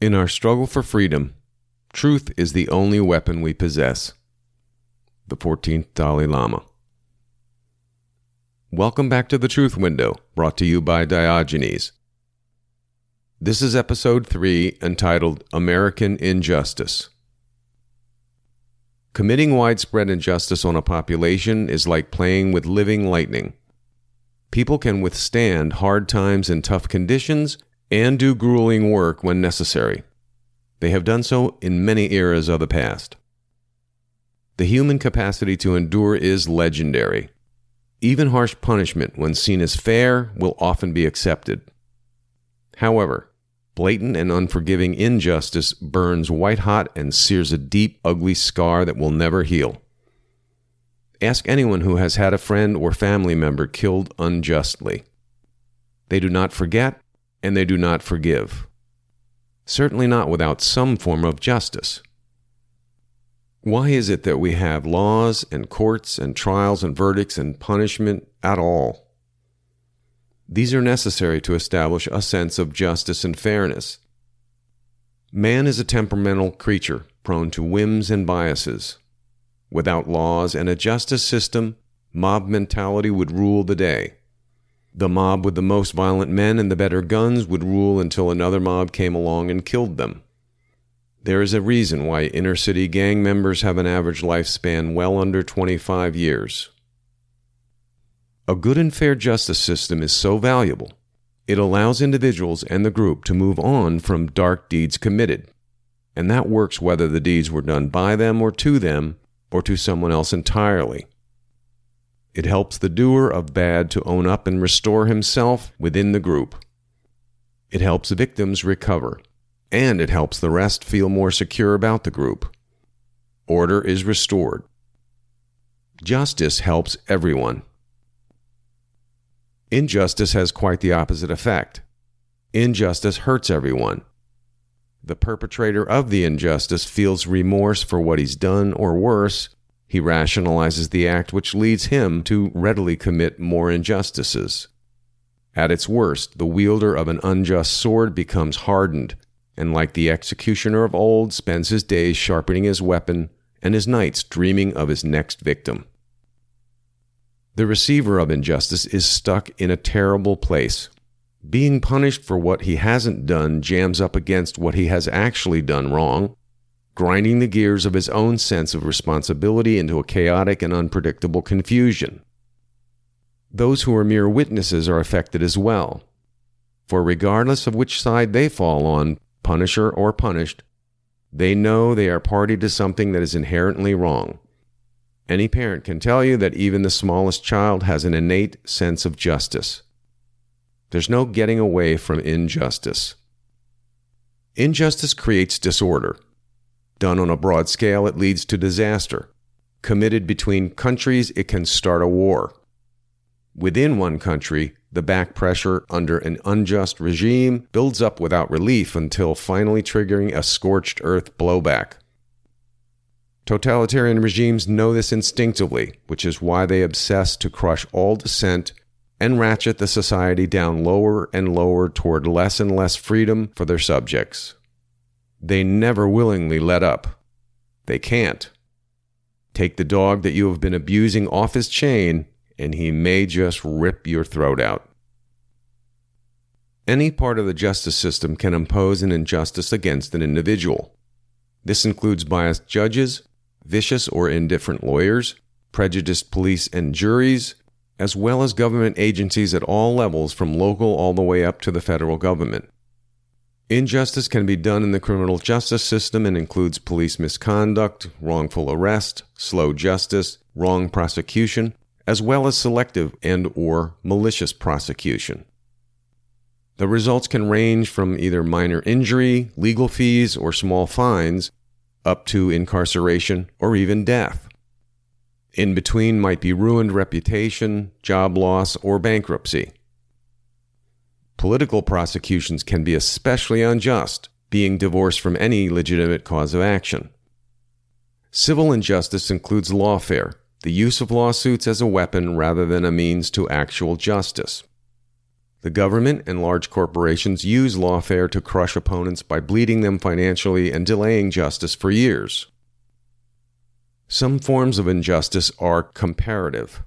In our struggle for freedom, truth is the only weapon we possess. The 14th Dalai Lama. Welcome back to the Truth Window, brought to you by Diogenes. This is episode 3 entitled American Injustice. Committing widespread injustice on a population is like playing with living lightning. People can withstand hard times and tough conditions and do grueling work when necessary. They have done so in many eras of the past. The human capacity to endure is legendary. Even harsh punishment, when seen as fair, will often be accepted. However, blatant and unforgiving injustice burns white hot and sears a deep, ugly scar that will never heal. Ask anyone who has had a friend or family member killed unjustly. They do not forget and they do not forgive. Certainly not without some form of justice. Why is it that we have laws and courts and trials and verdicts and punishment at all? These are necessary to establish a sense of justice and fairness. Man is a temperamental creature prone to whims and biases. Without laws and a justice system, mob mentality would rule the day. The mob with the most violent men and the better guns would rule until another mob came along and killed them. There is a reason why inner city gang members have an average lifespan well under 25 years. A good and fair justice system is so valuable. It allows individuals and the group to move on from dark deeds committed. And that works whether the deeds were done by them or to them or to someone else entirely. It helps the doer of bad to own up and restore himself within the group. It helps victims recover, and it helps the rest feel more secure about the group. Order is restored. Justice helps everyone. Injustice has quite the opposite effect. Injustice hurts everyone. The perpetrator of the injustice feels remorse for what he's done, or worse, he rationalizes the act, which leads him to readily commit more injustices. At its worst, the wielder of an unjust sword becomes hardened, and like the executioner of old, spends his days sharpening his weapon and his nights dreaming of his next victim. The receiver of injustice is stuck in a terrible place. Being punished for what he hasn't done jams up against what he has actually done wrong, grinding the gears of his own sense of responsibility into a chaotic and unpredictable confusion. Those who are mere witnesses are affected as well, for regardless of which side they fall on, punisher or punished, they know they are party to something that is inherently wrong. Any parent can tell you that even the smallest child has an innate sense of justice. There's no getting away from injustice. Injustice creates disorder. Done on a broad scale, it leads to disaster. Committed between countries, it can start a war. Within one country, the back pressure under an unjust regime builds up without relief until finally triggering a scorched earth blowback. Totalitarian regimes know this instinctively, which is why they obsess to crush all dissent and ratchet the society down lower and lower toward less and less freedom for their subjects. They never willingly let up. They can't. Take the dog that you have been abusing off his chain, and he may just rip your throat out. Any part of the justice system can impose an injustice against an individual. This includes biased judges, vicious or indifferent lawyers, prejudiced police and juries, as well as government agencies at all levels from local all the way up to the federal government. Injustice can be done in the criminal justice system and includes police misconduct, wrongful arrest, slow justice, wrong prosecution, as well as selective and or malicious prosecution. The results can range from either minor injury, legal fees, or small fines, up to incarceration or even death. In between might be ruined reputation, job loss, or bankruptcy. Political prosecutions can be especially unjust, being divorced from any legitimate cause of action. Civil injustice includes lawfare, the use of lawsuits as a weapon rather than a means to actual justice. The government and large corporations use lawfare to crush opponents by bleeding them financially and delaying justice for years. Some forms of injustice are comparative.